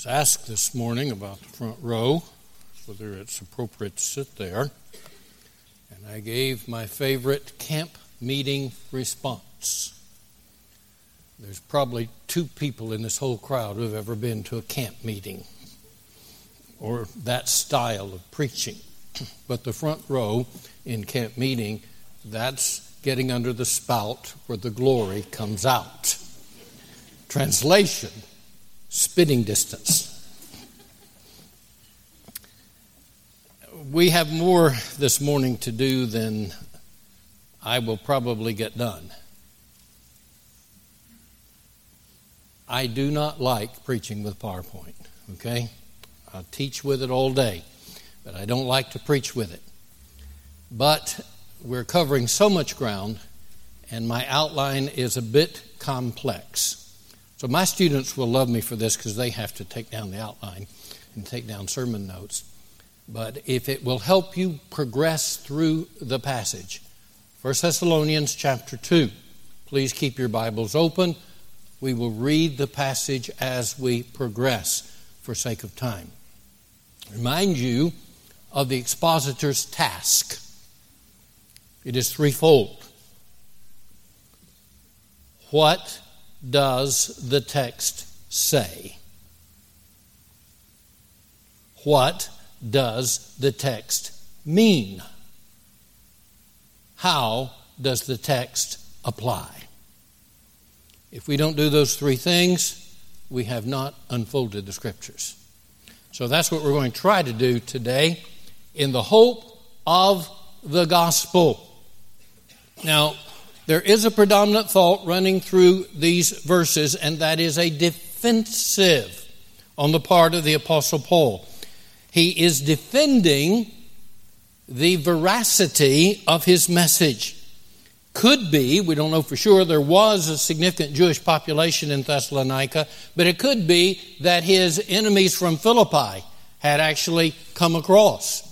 was asked this morning about the front row, whether it's appropriate to sit there, and I gave my favorite camp meeting response. There's probably two people in this whole crowd who have ever been to a camp meeting or that style of preaching. But the front row in camp meeting, that's getting under the spout where the glory comes out. Translation spitting distance. We have more this morning to do than I will probably get done. I do not like preaching with PowerPoint, okay? I teach with it all day, but I don't like to preach with it. But we're covering so much ground, and my outline is a bit complex. So my students will love me for this because they have to take down the outline and take down sermon notes. But if it will help you progress through the passage, 1 Thessalonians chapter 2, please keep your Bibles open. We will read the passage as we progress for sake of time. Remind you of the expositor's task. It is threefold. What does the text say? What does the text mean? How does the text apply? If we don't do those three things, we have not unfolded the scriptures. So that's what we're going to try to do today in the hope of the gospel. Now, there is a predominant thought running through these verses, and that is a defensive on the part of the Apostle Paul. He is defending the veracity of his message. Could be, we don't know for sure, there was a significant Jewish population in Thessalonica, but it could be that his enemies from Philippi had actually come across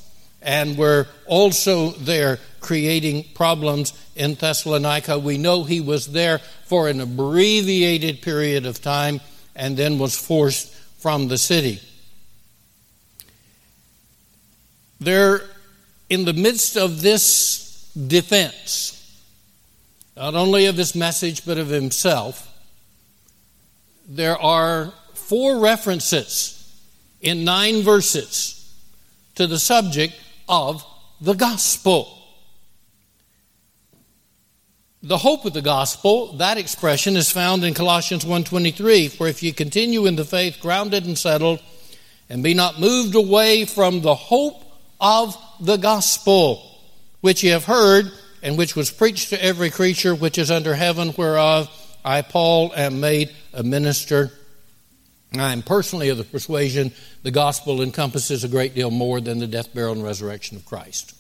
and were also there creating problems in Thessalonica. We know he was there for an abbreviated period of time and then was forced from the city. There, in the midst of this defense, not only of his message but of himself, there are four references in nine verses to the subject of the gospel. The hope of the gospel, that expression is found in Colossians 1:23, for if you continue in the faith grounded and settled and be not moved away from the hope of the gospel which ye have heard and which was preached to every creature which is under heaven whereof I Paul am made a minister. I am personally of the persuasion the gospel encompasses a great deal more than the death, burial, and resurrection of Christ.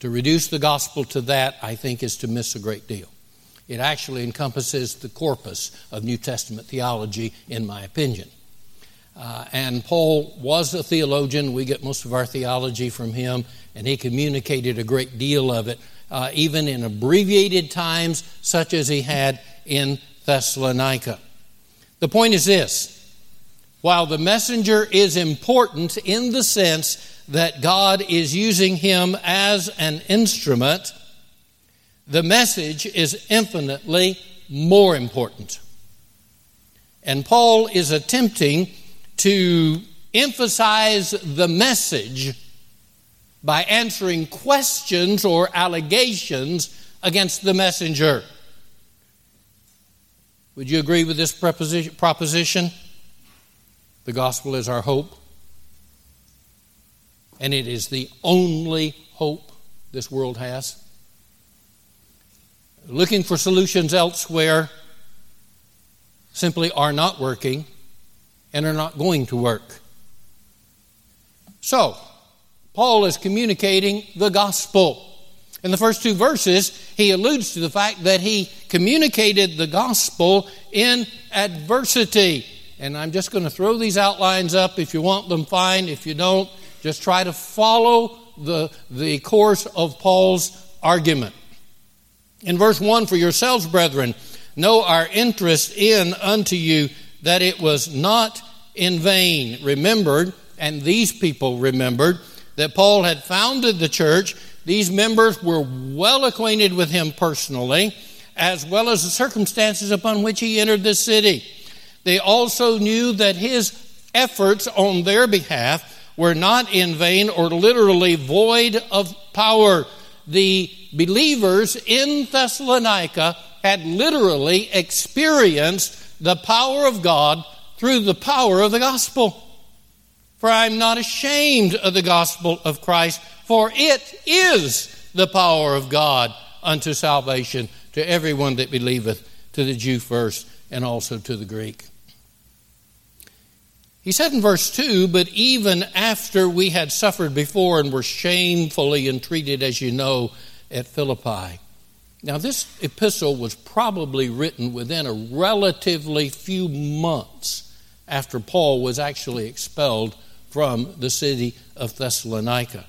To reduce the gospel to that, I think, is to miss a great deal. It actually encompasses the corpus of New Testament theology, in my opinion. Uh, and Paul was a theologian. We get most of our theology from him, and he communicated a great deal of it, uh, even in abbreviated times, such as he had in Thessalonica. The point is this while the messenger is important in the sense that God is using him as an instrument, the message is infinitely more important. And Paul is attempting to emphasize the message by answering questions or allegations against the messenger. Would you agree with this proposition? The gospel is our hope and it is the only hope this world has. Looking for solutions elsewhere simply are not working and are not going to work. So, Paul is communicating the gospel. In the first two verses, he alludes to the fact that he communicated the gospel in adversity. And I'm just going to throw these outlines up. If you want them, fine. If you don't, just try to follow the, the course of Paul's argument. In verse 1, for yourselves, brethren, know our interest in unto you that it was not in vain. Remembered, and these people remembered, that Paul had founded the church. These members were well acquainted with him personally, as well as the circumstances upon which he entered the city. They also knew that his efforts on their behalf were not in vain or literally void of power. The believers in Thessalonica had literally experienced the power of God through the power of the gospel. For I am not ashamed of the gospel of Christ, for it is the power of God unto salvation to everyone that believeth, to the Jew first, and also to the Greek. He said in verse 2 But even after we had suffered before and were shamefully entreated, as you know, at Philippi. Now, this epistle was probably written within a relatively few months after Paul was actually expelled from the city of Thessalonica.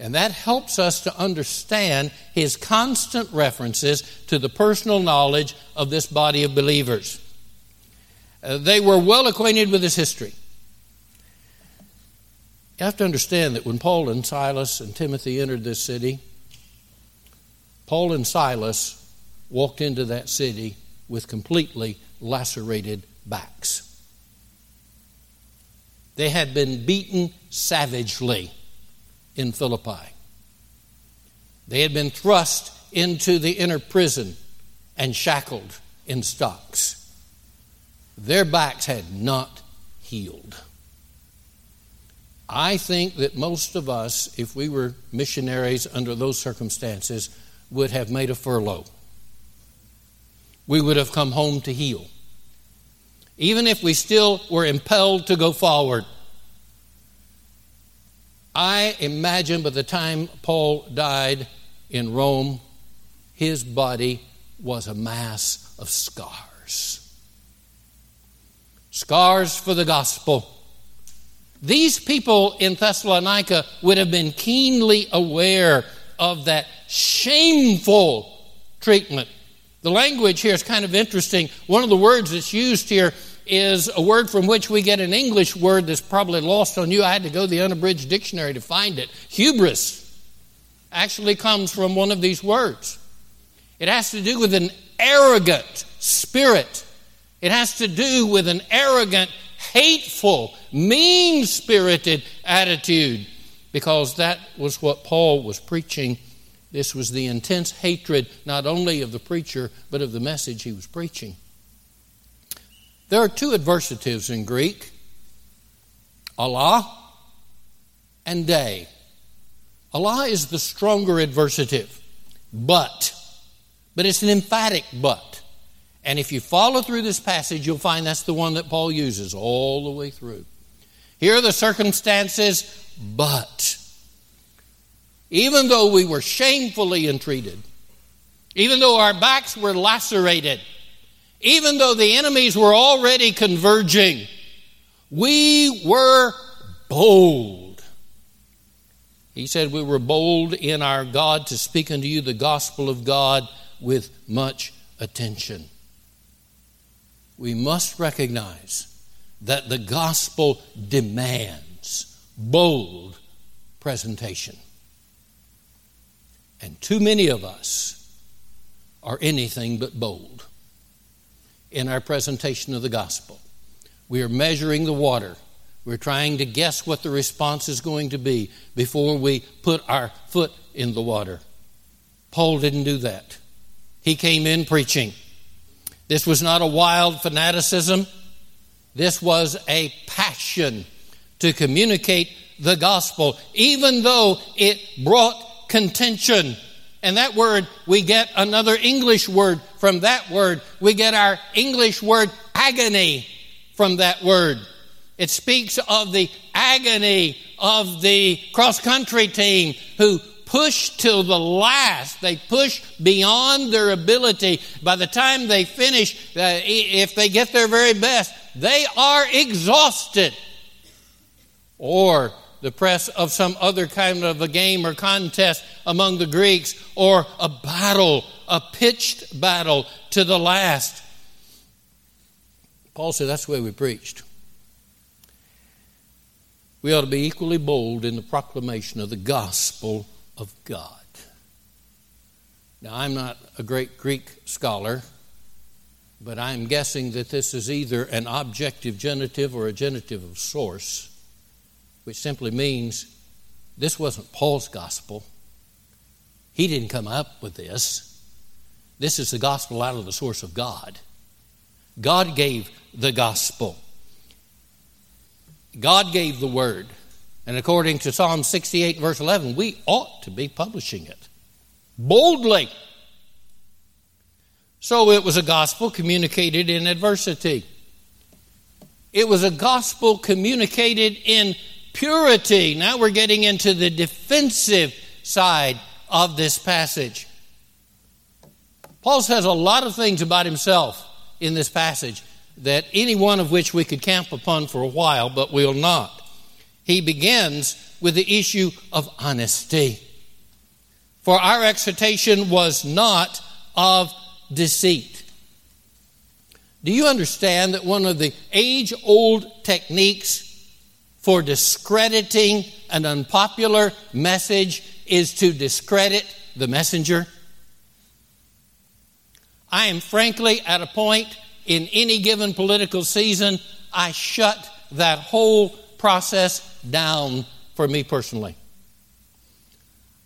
And that helps us to understand his constant references to the personal knowledge of this body of believers. Uh, they were well acquainted with his history. You have to understand that when Paul and Silas and Timothy entered this city, Paul and Silas walked into that city with completely lacerated backs. They had been beaten savagely in Philippi. They had been thrust into the inner prison and shackled in stocks. Their backs had not healed. I think that most of us, if we were missionaries under those circumstances, would have made a furlough. We would have come home to heal. Even if we still were impelled to go forward. I imagine by the time Paul died in Rome, his body was a mass of scars. Scars for the gospel these people in Thessalonica would have been keenly aware of that shameful treatment. The language here is kind of interesting. One of the words that's used here is a word from which we get an English word that's probably lost on you. I had to go to the unabridged dictionary to find it. Hubris actually comes from one of these words. It has to do with an arrogant spirit. It has to do with an arrogant hateful, mean spirited attitude because that was what Paul was preaching. This was the intense hatred not only of the preacher, but of the message he was preaching. There are two adversatives in Greek alla and de. alla is the stronger adversative, but, but it's an emphatic but. And if you follow through this passage, you'll find that's the one that Paul uses all the way through. Here are the circumstances, but even though we were shamefully entreated, even though our backs were lacerated, even though the enemies were already converging, we were bold. He said, We were bold in our God to speak unto you the gospel of God with much attention we must recognize that the gospel demands bold presentation. And too many of us are anything but bold in our presentation of the gospel. We are measuring the water. We're trying to guess what the response is going to be before we put our foot in the water. Paul didn't do that. He came in preaching. This was not a wild fanaticism. This was a passion to communicate the gospel, even though it brought contention. And that word, we get another English word from that word. We get our English word agony from that word. It speaks of the agony of the cross country team who push till the last. They push beyond their ability. By the time they finish, uh, if they get their very best, they are exhausted. Or the press of some other kind of a game or contest among the Greeks, or a battle, a pitched battle to the last. Paul said that's the way we preached. we ought to be equally bold in the proclamation of the gospel of God. Now, I'm not a great Greek scholar, but I'm guessing that this is either an objective genitive or a genitive of source, which simply means this wasn't Paul's gospel. He didn't come up with this. This is the gospel out of the source of God. God gave the gospel. God gave the word. And according to Psalm 68, verse 11, we ought to be publishing it boldly. So it was a gospel communicated in adversity. It was a gospel communicated in purity. Now we're getting into the defensive side of this passage. Paul says a lot of things about himself in this passage that any one of which we could camp upon for a while, but we'll not. He begins with the issue of honesty. For our exhortation was not of deceit. Do you understand that one of the age old techniques for discrediting an unpopular message is to discredit the messenger? I am frankly at a point in any given political season, I shut that whole process down for me personally.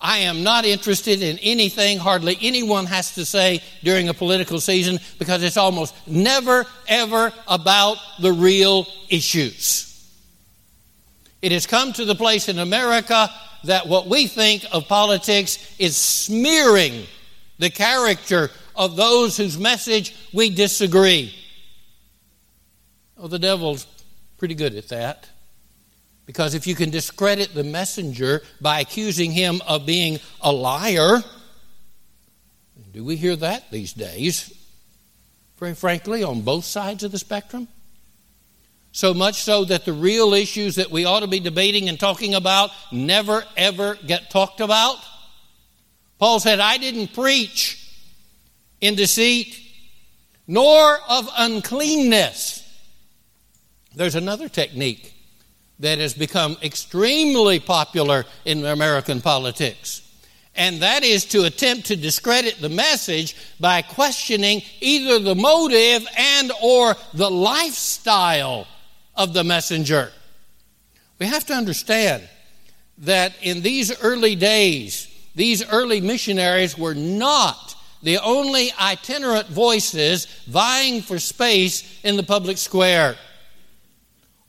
I am not interested in anything hardly anyone has to say during a political season because it's almost never, ever about the real issues. It has come to the place in America that what we think of politics is smearing the character of those whose message we disagree. Oh, the devil's pretty good at that. Because if you can discredit the messenger by accusing him of being a liar, do we hear that these days? Very frankly, on both sides of the spectrum. So much so that the real issues that we ought to be debating and talking about never ever get talked about. Paul said, I didn't preach in deceit, nor of uncleanness. There's another technique that has become extremely popular in American politics. And that is to attempt to discredit the message by questioning either the motive and or the lifestyle of the messenger. We have to understand that in these early days, these early missionaries were not the only itinerant voices vying for space in the public square.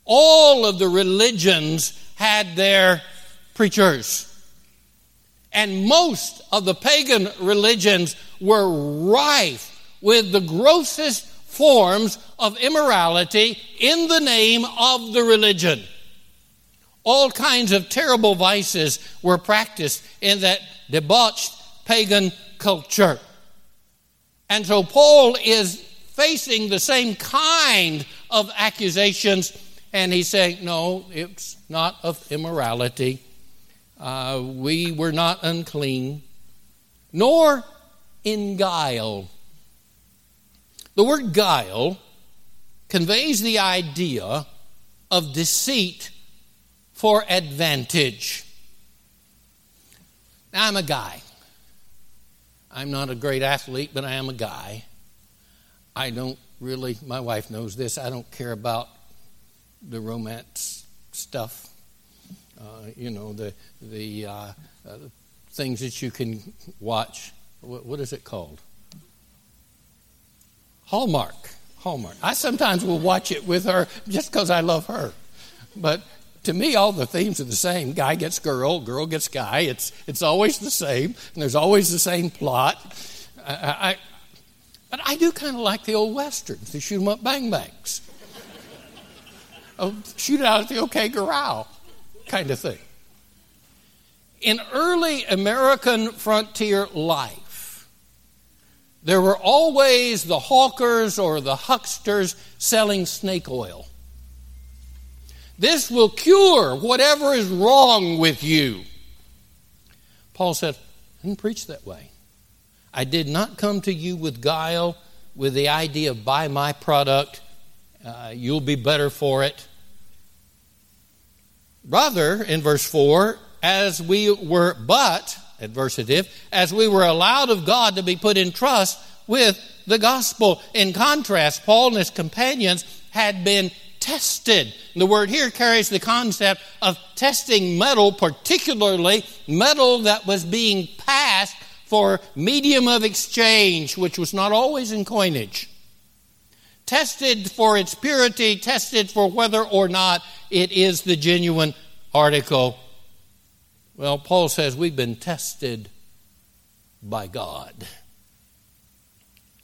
All of the religions had their preachers. And most of the pagan religions were rife with the grossest forms of immorality in the name of the religion. All kinds of terrible vices were practiced in that debauched pagan culture. And so Paul is facing the same kind of accusations, and he's saying, No, it's not of immorality. Uh, we were not unclean, nor in guile. The word guile conveys the idea of deceit for advantage. Now, I'm a guy. I'm not a great athlete, but I am a guy. I don't really, my wife knows this, I don't care about the romance stuff. Uh, you know, the, the uh, uh, things that you can watch. What, what is it called? Hallmark. Hallmark. I sometimes will watch it with her just because I love her. But to me, all the themes are the same. Guy gets girl, girl gets guy. It's, it's always the same, and there's always the same plot. I, I but I do kind of like the old westerns, the shoot 'em up bang bangs. Oh, shoot it out at the OK Corral kind of thing. In early American frontier life, there were always the hawkers or the hucksters selling snake oil. This will cure whatever is wrong with you. Paul said, I didn't preach that way. I did not come to you with guile, with the idea of buy my product, uh, you'll be better for it. Rather, in verse 4, as we were, but, adversative, as we were allowed of God to be put in trust with the gospel. In contrast, Paul and his companions had been tested. The word here carries the concept of testing metal, particularly metal that was being passed for medium of exchange, which was not always in coinage. Tested for its purity, tested for whether or not it is the genuine article. Well, Paul says we've been tested by God,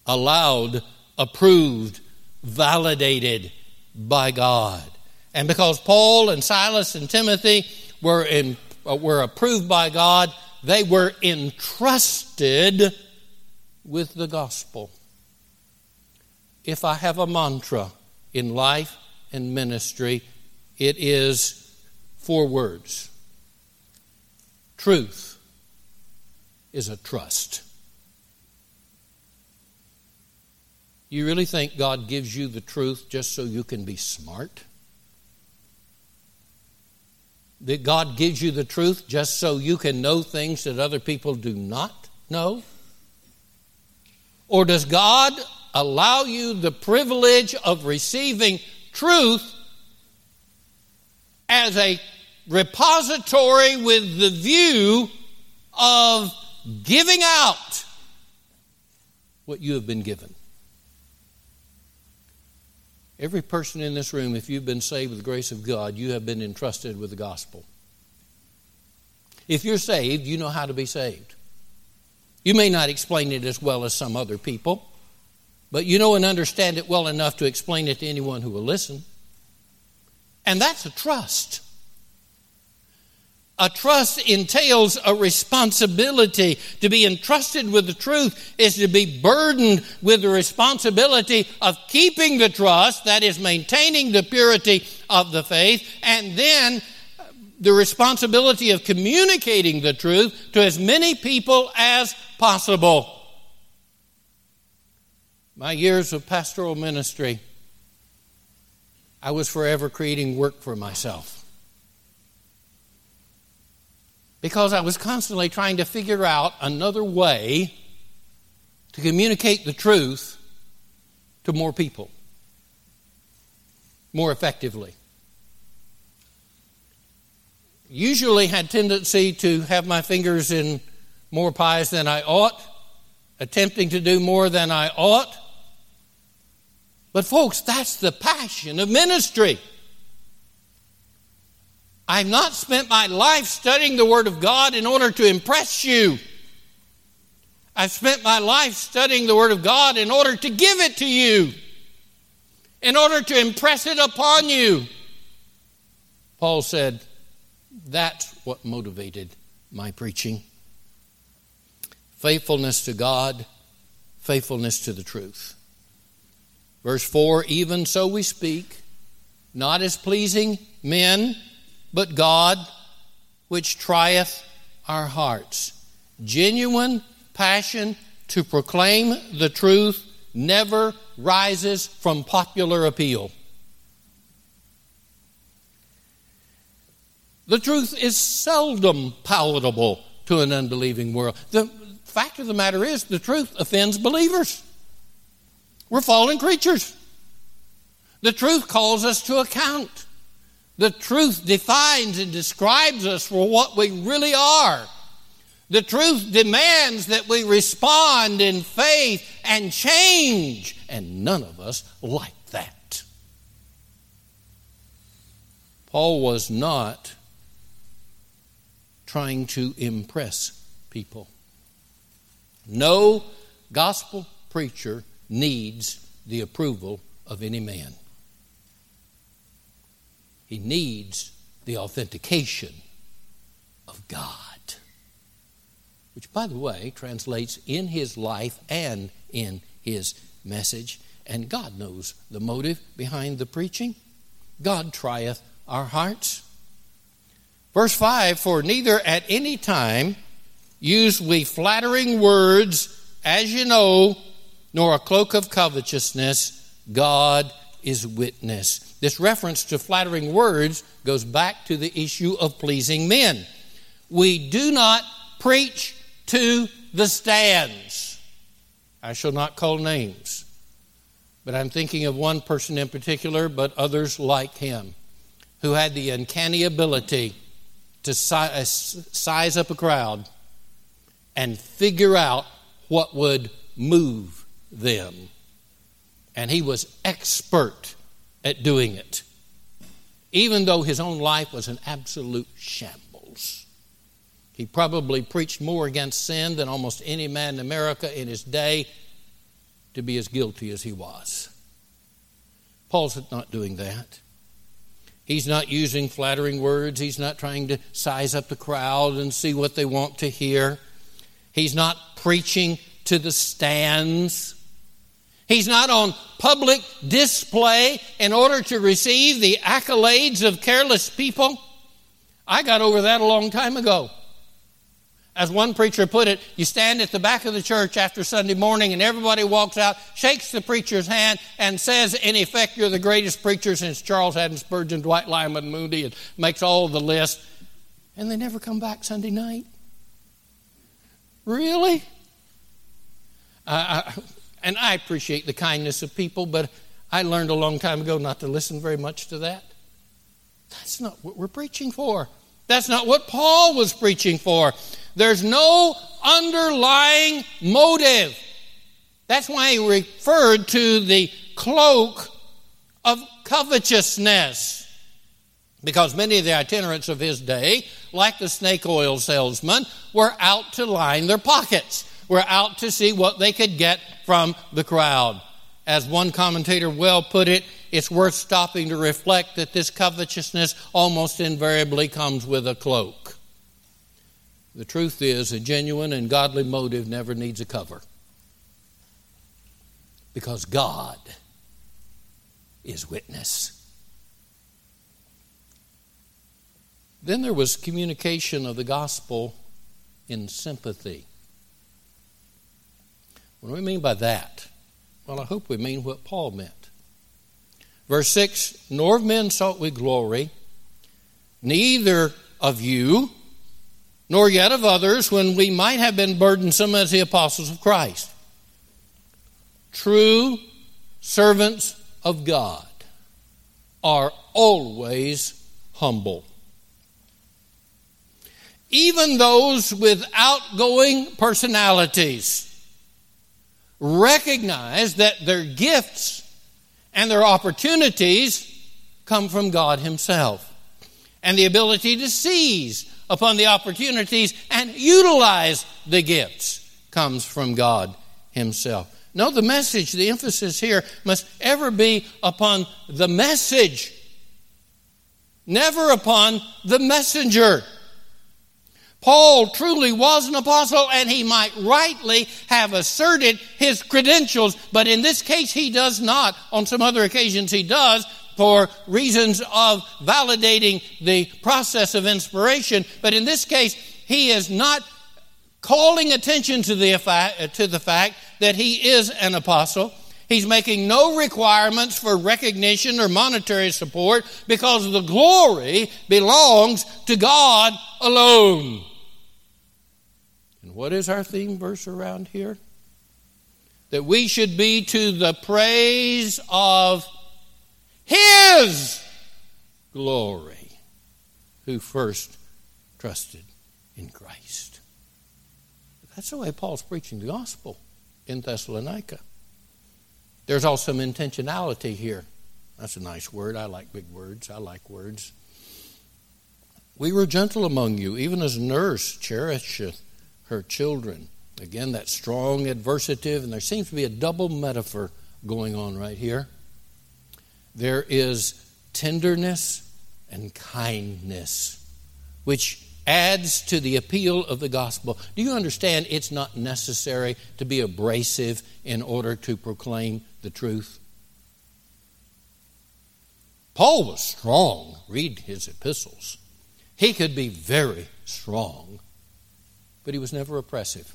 allowed, approved, validated by God. And because Paul and Silas and Timothy were, in, uh, were approved by God, they were entrusted with the gospel. If I have a mantra in life and ministry, it is four words truth is a trust. You really think God gives you the truth just so you can be smart? That God gives you the truth just so you can know things that other people do not know? Or does God allow you the privilege of receiving truth as a repository with the view of giving out what you have been given? Every person in this room, if you've been saved with the grace of God, you have been entrusted with the gospel. If you're saved, you know how to be saved. You may not explain it as well as some other people, but you know and understand it well enough to explain it to anyone who will listen. And that's a trust. A trust entails a responsibility. To be entrusted with the truth is to be burdened with the responsibility of keeping the trust, that is, maintaining the purity of the faith, and then the responsibility of communicating the truth to as many people as possible. My years of pastoral ministry, I was forever creating work for myself because I was constantly trying to figure out another way to communicate the truth to more people more effectively. Usually had tendency to have my fingers in more pies than I ought, attempting to do more than I ought. But folks, that's the passion of ministry. I've not spent my life studying the Word of God in order to impress you. I've spent my life studying the Word of God in order to give it to you, in order to impress it upon you. Paul said, That's what motivated my preaching. Faithfulness to God, faithfulness to the truth. Verse 4 Even so we speak, not as pleasing men but God which trieth our hearts. Genuine passion to proclaim the truth never rises from popular appeal. The truth is seldom palatable to an unbelieving world. The fact of the matter is, the truth offends believers. We're fallen creatures. The truth calls us to account. The truth defines and describes us for what we really are. The truth demands that we respond in faith and change, and none of us like that. Paul was not trying to impress people. No gospel preacher needs the approval of any man. He needs the authentication of God. Which, by the way, translates in his life and in his message. And God knows the motive behind the preaching. God trieth our hearts. Verse 5 For neither at any time use we flattering words, as you know, nor a cloak of covetousness. God is witness. this reference to flattering words goes back to the issue of pleasing men. We do not preach to the stands. I shall not call names, but I'm thinking of one person in particular, but others like him, who had the uncanny ability to size up a crowd and figure out what would move them. And he was expert at doing it, even though his own life was an absolute shambles. He probably preached more against sin than almost any man in America in his day to be as guilty as he was. Paul's not doing that. He's not using flattering words. He's not trying to size up the crowd and see what they want to hear. He's not preaching to the stands. He's not on public display in order to receive the accolades of careless people. I got over that a long time ago. As one preacher put it, you stand at the back of the church after Sunday morning and everybody walks out, shakes the preacher's hand, and says, in effect, you're the greatest preacher since Charles Haddon Spurgeon, Dwight Lyman Moody, and makes all the list. And they never come back Sunday night. Really? Uh, and I appreciate the kindness of people, but I learned a long time ago not to listen very much to that. That's not what we're preaching for. That's not what Paul was preaching for. There's no underlying motive. That's why he referred to the cloak of covetousness. Because many of the itinerants of his day, like the snake oil salesman, were out to line their pockets, were out to see what they could get from the crowd. As one commentator well put it, it's worth stopping to reflect that this covetousness almost invariably comes with a cloak. The truth is, a genuine and godly motive never needs a cover. Because God is witness. Then there was communication of the gospel in sympathy. What do we mean by that? Well, I hope we mean what Paul meant. Verse 6 Nor of men sought we glory, neither of you nor yet of others when we might have been burdensome as the apostles of Christ. True servants of God are always humble. Even those with outgoing personalities recognize that their gifts and their opportunities come from God Himself. And the ability to seize upon the opportunities and utilize the gifts comes from God Himself. No, the message, the emphasis here must ever be upon the message, never upon the messenger. Paul truly was an apostle and he might rightly have asserted his credentials, but in this case he does not. On some other occasions he does, for reasons of validating the process of inspiration. But in this case, he is not calling attention to the, fact, to the fact that he is an apostle. He's making no requirements for recognition or monetary support because the glory belongs to God alone. And what is our theme verse around here? That we should be to the praise of his glory who first trusted in Christ. That's the way Paul's preaching the gospel in Thessalonica. There's also some intentionality here. That's a nice word. I like big words. I like words. We were gentle among you, even as nurse cherisheth her children. Again, that strong adversative, and there seems to be a double metaphor going on right here there is tenderness and kindness, which adds to the appeal of the gospel. Do you understand it's not necessary to be abrasive in order to proclaim the truth? Paul was strong. Read his epistles. He could be very strong, but he was never oppressive.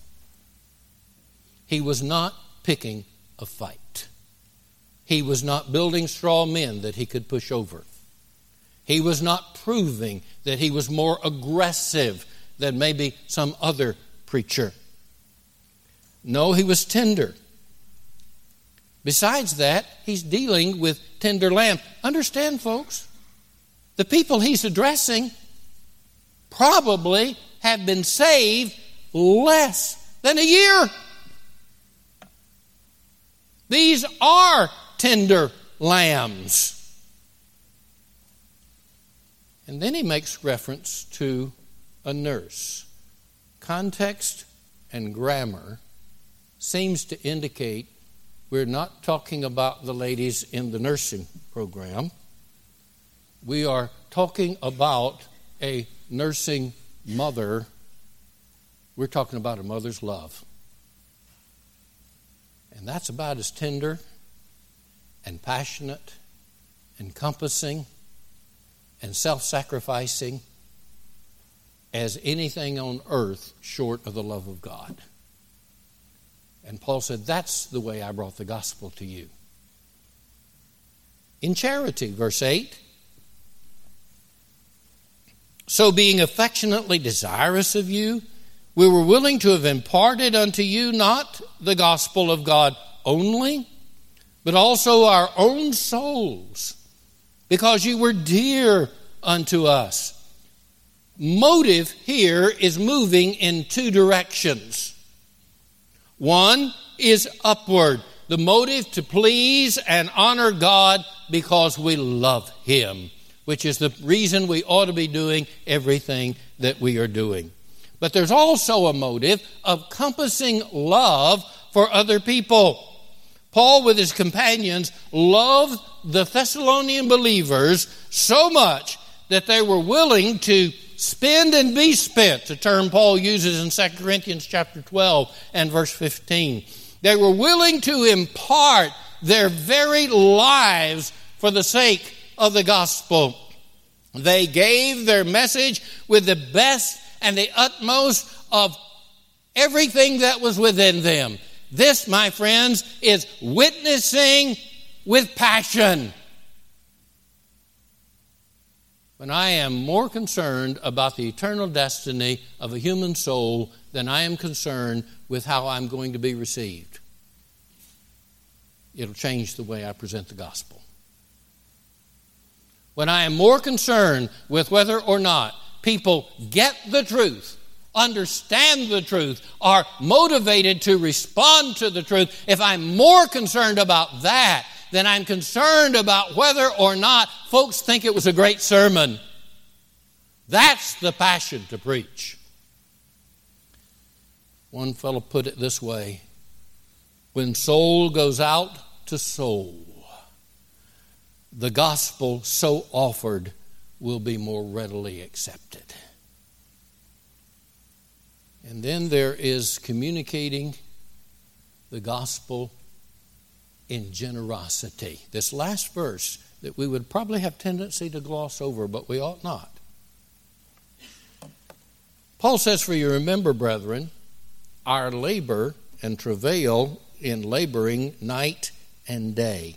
He was not picking a fight. He was not building straw men that he could push over. He was not proving that he was more aggressive than maybe some other preacher. No, he was tender. Besides that, he's dealing with tender lamb. Understand, folks, the people he's addressing probably have been saved less than a year. These are tender lambs. And then he makes reference to a nurse. Context and grammar seems to indicate we're not talking about the ladies in the nursing program. We are talking about a nursing mother. We're talking about a mother's love. And that's about as tender and passionate, encompassing, and self sacrificing as anything on earth short of the love of God. And Paul said, That's the way I brought the gospel to you. In charity, verse 8. So, being affectionately desirous of you, we were willing to have imparted unto you not the gospel of God only, but also our own souls, because you were dear unto us. Motive here is moving in two directions. One is upward, the motive to please and honor God because we love Him, which is the reason we ought to be doing everything that we are doing. But there's also a motive of compassing love for other people. Paul, with his companions, loved the Thessalonian believers so much that they were willing to spend and be spent, a term Paul uses in 2 Corinthians chapter 12 and verse 15. They were willing to impart their very lives for the sake of the gospel. They gave their message with the best and the utmost of everything that was within them. This, my friends, is witnessing with passion. When I am more concerned about the eternal destiny of a human soul than I am concerned with how I'm going to be received, it'll change the way I present the gospel. When I am more concerned with whether or not people get the truth understand the truth, are motivated to respond to the truth, if I'm more concerned about that than I'm concerned about whether or not folks think it was a great sermon, that's the passion to preach. One fellow put it this way when soul goes out to soul, the gospel so offered will be more readily accepted. And then there is communicating the gospel in generosity. This last verse that we would probably have tendency to gloss over, but we ought not. Paul says, For you remember, brethren, our labor and travail in laboring night and day.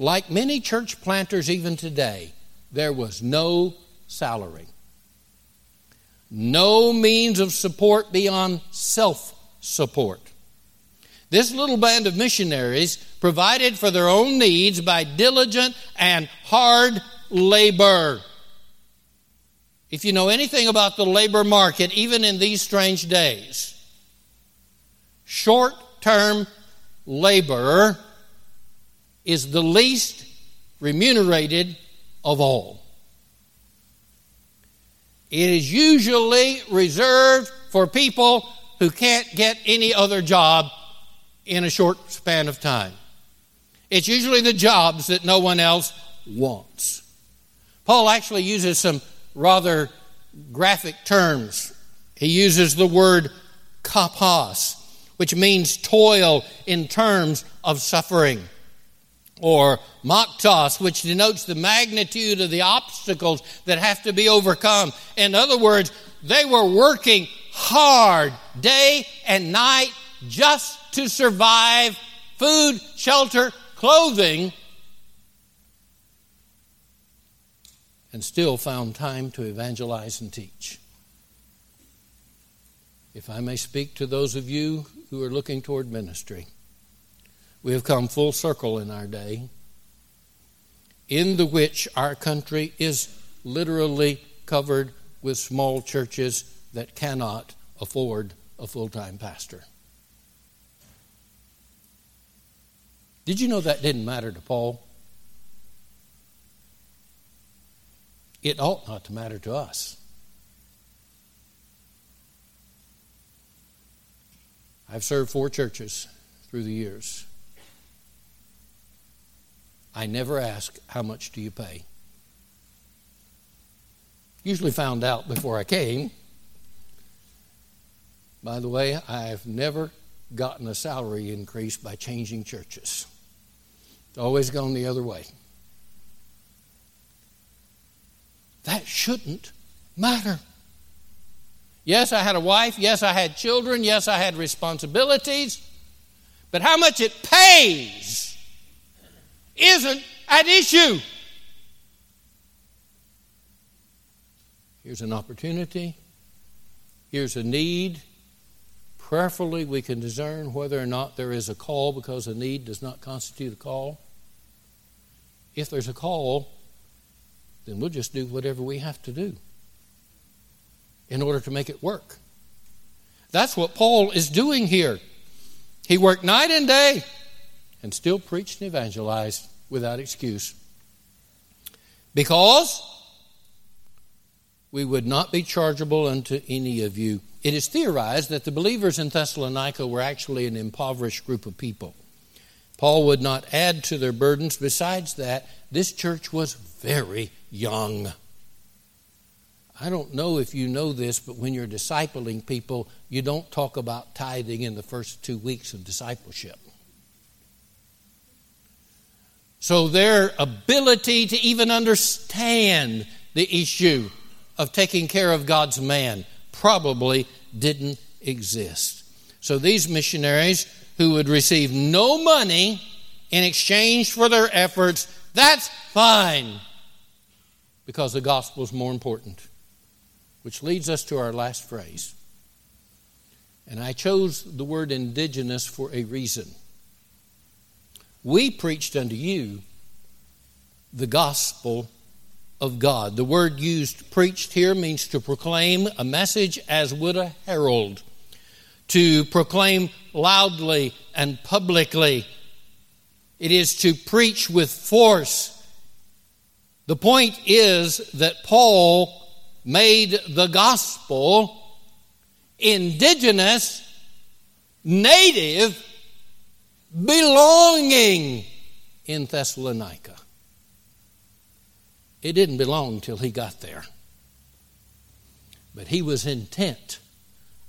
Like many church planters even today, there was no salary no means of support beyond self support. This little band of missionaries provided for their own needs by diligent and hard labor. If you know anything about the labor market, even in these strange days, short term labor is the least remunerated of all. It is usually reserved for people who can't get any other job in a short span of time. It's usually the jobs that no one else wants. Paul actually uses some rather graphic terms. He uses the word kopos, which means toil in terms of suffering or mochthos, which denotes the magnitude of the obstacles that have to be overcome. In other words, they were working hard day and night just to survive food, shelter, clothing, and still found time to evangelize and teach. If I may speak to those of you who are looking toward ministry, we have come full circle in our day, in the which our country is literally covered with small churches that cannot afford a full time pastor. Did you know that didn't matter to Paul? It ought not to matter to us. I've served four churches through the years. I never ask, How much do you pay? Usually found out before I came. By the way, I've never gotten a salary increase by changing churches. It's always gone the other way. That shouldn't matter. Yes, I had a wife. Yes, I had children. Yes, I had responsibilities. But how much it pays isn't at issue. Here's an opportunity. Here's a need. Prayerfully, we can discern whether or not there is a call because a need does not constitute a call. If there's a call, then we'll just do whatever we have to do in order to make it work. That's what Paul is doing here. He worked night and day and still preached and evangelized without excuse. Because we would not be chargeable unto any of you. It is theorized that the believers in Thessalonica were actually an impoverished group of people. Paul would not add to their burdens. Besides that, this church was very young. I don't know if you know this, but when you're discipling people, you don't talk about tithing in the first two weeks of discipleship. So their ability to even understand the issue of taking care of God's man probably didn't exist. So these missionaries who would receive no money in exchange for their efforts, that's fine because the gospel is more important. Which leads us to our last phrase. And I chose the word indigenous for a reason. We preached unto you the gospel of God. The word used preached here means to proclaim a message as would a herald, to proclaim loudly and publicly. It is to preach with force. The point is that Paul made the gospel indigenous, native, belonging in Thessalonica. It didn't belong till he got there. But he was intent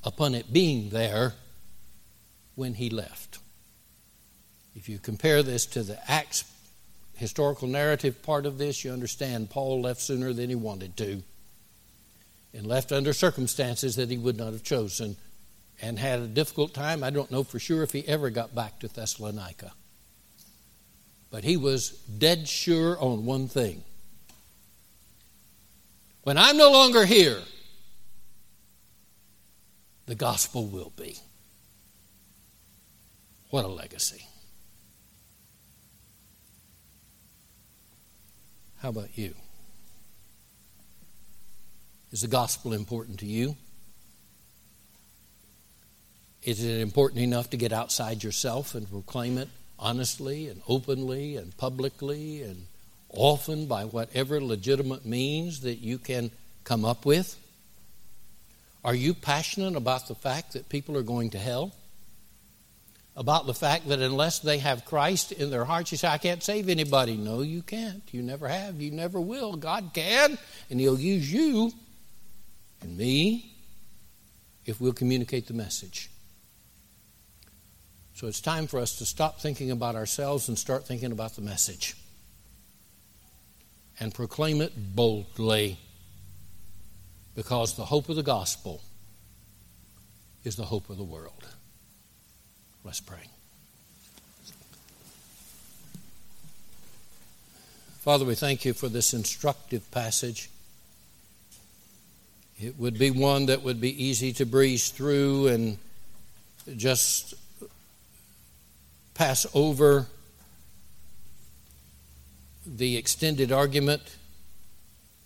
upon it being there when he left. If you compare this to the Acts historical narrative part of this, you understand Paul left sooner than he wanted to and left under circumstances that he would not have chosen and had a difficult time. I don't know for sure if he ever got back to Thessalonica. But he was dead sure on one thing. When I'm no longer here, the gospel will be. What a legacy. How about you? Is the gospel important to you? Is it important enough to get outside yourself and proclaim it honestly and openly and publicly and often by whatever legitimate means that you can come up with? Are you passionate about the fact that people are going to hell? About the fact that unless they have Christ in their hearts, you say, I can't save anybody. No, you can't. You never have. You never will. God can, and He'll use you and me if we'll communicate the message. So it's time for us to stop thinking about ourselves and start thinking about the message. And proclaim it boldly because the hope of the gospel is the hope of the world. Let's pray. Father, we thank you for this instructive passage. It would be one that would be easy to breeze through and just pass over the extended argument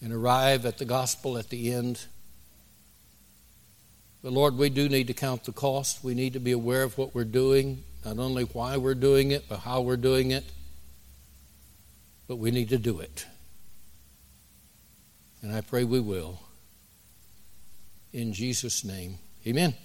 and arrive at the gospel at the end. But Lord, we do need to count the cost. We need to be aware of what we're doing, not only why we're doing it, but how we're doing it. But we need to do it. And I pray we will. In Jesus' name, amen.